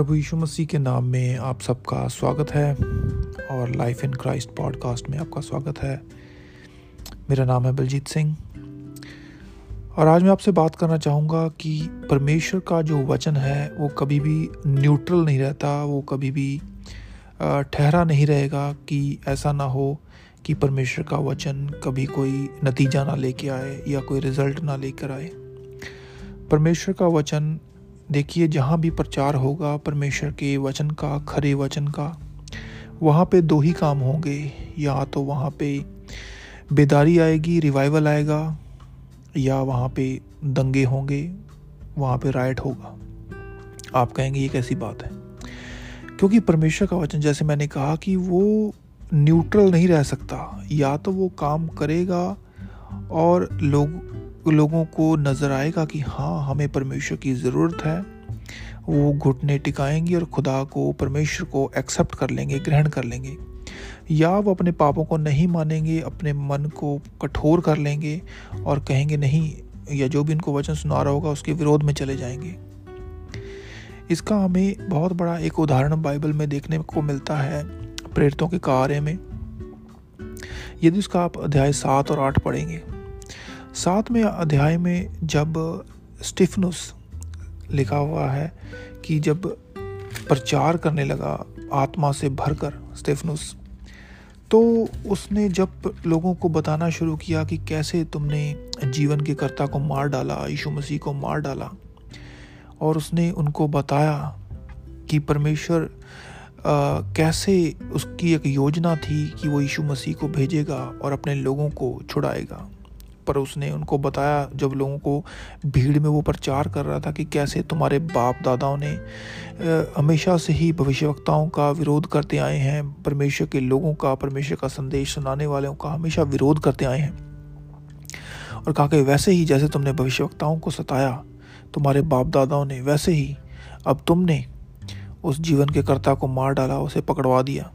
प्रभु यीशु मसीह के नाम में आप सबका स्वागत है और लाइफ इन क्राइस्ट पॉडकास्ट में आपका स्वागत है। मेरा नाम है बलजीत सिंह और आज मैं आपसे बात करना चाहूँगा कि परमेश्वर का जो वचन है, वो कभी भी न्यूट्रल नहीं रहता, वो कभी भी ठहरा नहीं रहेगा कि ऐसा ना हो कि परमेश्वर का वचन कभी कोई नतीजा ना लेके आए या कोई रिज़ल्ट ना लेकर आए। परमेश्वर का वचन देखिए, जहाँ भी प्रचार होगा, परमेश्वर के वचन का, खरे वचन का, वहाँ पे दो ही काम होंगे। या तो वहाँ पे बेदारी आएगी रिवाइवल आएगा, या वहाँ पे दंगे होंगे, वहाँ पे राइट होगा। आप कहेंगे, ये कैसी बात है? क्योंकि परमेश्वर का वचन, जैसे मैंने कहा कि वो न्यूट्रल नहीं रह सकता। या तो वो काम करेगा और लोग लोगों को नज़र आएगा कि हाँ हमें परमेश्वर की ज़रूरत है। वो घुटने टिकाएँगे और खुदा को, परमेश्वर को एक्सेप्ट कर लेंगे, ग्रहण कर लेंगे। या वो अपने पापों को नहीं मानेंगे, अपने मन को कठोर कर लेंगे और कहेंगे, नहीं, या जो भी इनको वचन सुना रहा होगा, उसके विरोध में चले जाएँगे। इसका हमें बहुत बड़ा एक उदाहरण बाइबल में देखने को मिलता है प्रेरितों के कार्य में। यदि उसका आप अध्याय सात और आठ पढ़ेंगे सातवें अध्याय में जब स्टिफनुस लिखा हुआ है कि जब प्रचार करने लगा आत्मा से भरकर स्टेफनुस तो उसने जब लोगों को बताना शुरू किया कि कैसे तुमने जीवन के कर्ता को मार डाला, यीशु मसीह को मार डाला, और उसने उनको बताया कि परमेश्वर कैसे उसकी एक योजना थी कि वो यीशु मसीह को भेजेगा और अपने लोगों को छुड़ाएगा। पर उसने उनको बताया, जब लोगों को भीड़ में वो प्रचार कर रहा था कि कैसे तुम्हारे बाप दादाओं ने हमेशा से ही भविष्यवक्ताओं का विरोध करते आए हैं, परमेश्वर के लोगों का, परमेश्वर का संदेश सुनाने वालों का हमेशा विरोध करते आए हैं। और कहा कि वैसे ही जैसे तुमने भविष्यवक्ताओं को सताया, तुम्हारे बाप दादाओं ने वैसे ही अब तुमने उस जीवन के कर्ता को मार डाला, उसे पकड़वा दिया।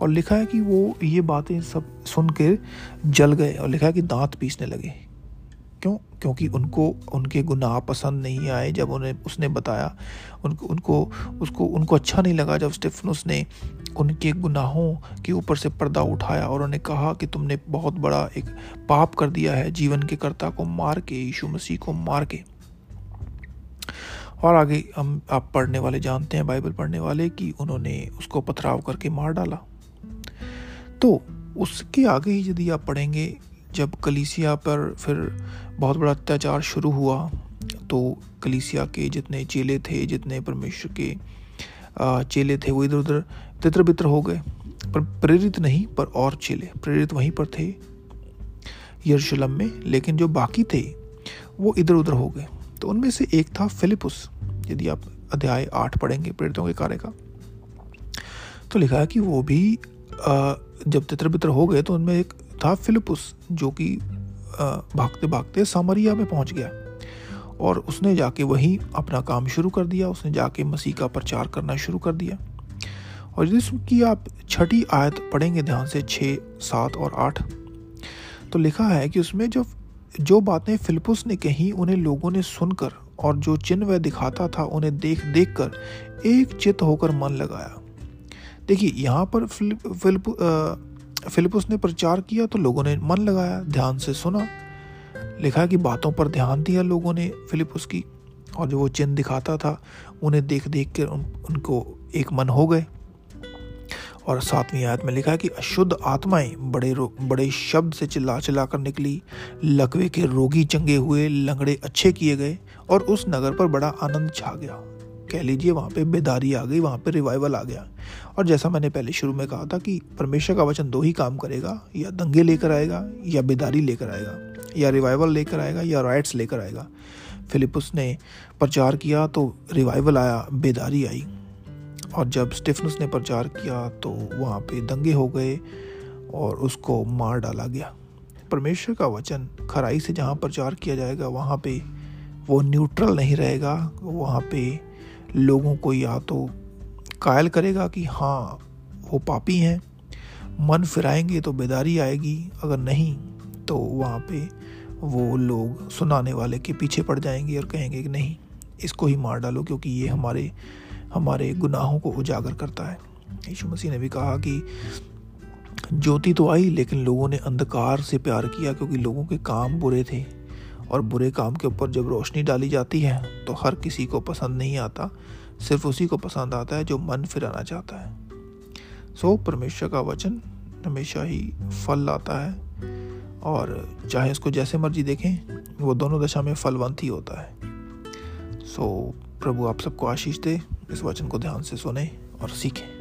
और लिखा है कि वो ये बातें सब सुन के जल गए और लिखा है कि दांत पीसने लगे। क्यों? क्योंकि उनको, उनके गुनाह पसंद नहीं आए जब उन्हें, उसने बताया। उनको उनको, उसको, उनको अच्छा नहीं लगा जब स्टेफनस ने उनके गुनाहों के ऊपर से पर्दा उठाया और उन्हें कहा कि तुमने बहुत बड़ा एक पाप कर दिया है जीवन के कर्ता को मार के, यीशु मसीह को मार के। और आगे हम आप पढ़ने वाले जानते हैं, बाइबल पढ़ने वाले, कि उन्होंने उसको पथराव करके मार डाला। तो उसके आगे ही यदि आप पढ़ेंगे, जब कलीसिया पर फिर बहुत बड़ा अत्याचार शुरू हुआ तो कलीसिया के जितने चेले थे, जितने परमेश्वर के चेले थे, वो इधर उधर तितर बितर हो गए। पर प्रेरित नहीं, पर और चेले, प्रेरित वहीं पर थे, यरूशलेम में। लेकिन जो बाकी थे, वो इधर उधर हो गए। तो उनमें से एक था फिलिपुस यदि आप अध्याय आठ पढ़ेंगे प्रेरितों के कार्य का तो लिखा है कि वो भी जब तितर बितर हो गए तो उनमें एक था फिलिपुस, जो कि भागते भागते सामरिया में पहुँच गया। और उसने जाके वहीं अपना काम शुरू कर दिया, उसने जाके मसीह का प्रचार करना शुरू कर दिया। और उसकी आप छठी आयत पढ़ेंगे ध्यान से छः सात और आठ तो लिखा है कि उसमें जो जो बातें फिलिपुस ने कही, उन्हें लोगों ने सुनकर और जो चिन्ह वह दिखाता था, उन्हें देख देख कर एक चित्त होकर मन लगाया। देखिए यहाँ पर फिलिप फिलिप फिलिपस ने प्रचार किया तो लोगों ने मन लगाया ध्यान से सुना। लिखा कि बातों पर ध्यान दिया लोगों ने फिलिपस की और जो वो चिन्ह दिखाता था उन्हें देख देख कर उन, उनको एक मन हो गए। और सातवीं आयत में लिखा है कि अशुद्ध आत्माएँ बड़े बड़े शब्द से चिल्ला चिल्ला कर निकली। लकवे के रोगी चंगे हुए लंगड़े अच्छे किए गए और उस नगर पर बड़ा आनंद छा गया। कह लीजिए वहाँ पे बेदारी आ गई, वहाँ पे रिवाइवल आ गया। और जैसा मैंने पहले शुरू में कहा था कि परमेश्वर का वचन दो ही काम करेगा, या दंगे लेकर आएगा, या बेदारी लेकर आएगा, या रिवाइवल लेकर आएगा, या राइट्स लेकर आएगा। फिलिपस ने प्रचार किया तो रिवाइवल आया, बेदारी आई। और जब स्टिफनस ने प्रचार किया तो वहाँ पे दंगे हो गए और उसको मार डाला गया। परमेश्वर का वचन खराई से जहाँ प्रचार किया जाएगा, वहाँ पे वो न्यूट्रल नहीं रहेगा, वहाँ पे लोगों को या तो कायल करेगा कि हाँ वो पापी हैं, मन फिराएँगे तो बेदारी आएगी, अगर नहीं तो वहाँ पे वो लोग सुनाने वाले के पीछे पड़ जाएँगे और कहेंगे कि नहीं, इसको ही मार डालो क्योंकि ये हमारे हमारे गुनाहों को उजागर करता है। यीशु मसीह ने भी कहा कि ज्योति तो आई, लेकिन लोगों ने अंधकार से प्यार किया क्योंकि लोगों के काम बुरे थे। और बुरे काम के ऊपर जब रोशनी डाली जाती है तो हर किसी को पसंद नहीं आता। सिर्फ़ उसी को पसंद आता है जो मन फिराना चाहता है। सो, परमेश्वर का वचन हमेशा ही फल लाता है। और चाहे उसको जैसे मर्ज़ी देखें, वो दोनों दशा में फलवंत ही होता है। सो, प्रभु आप सबको आशीष दे, इस वचन को ध्यान से सुने और सीखें।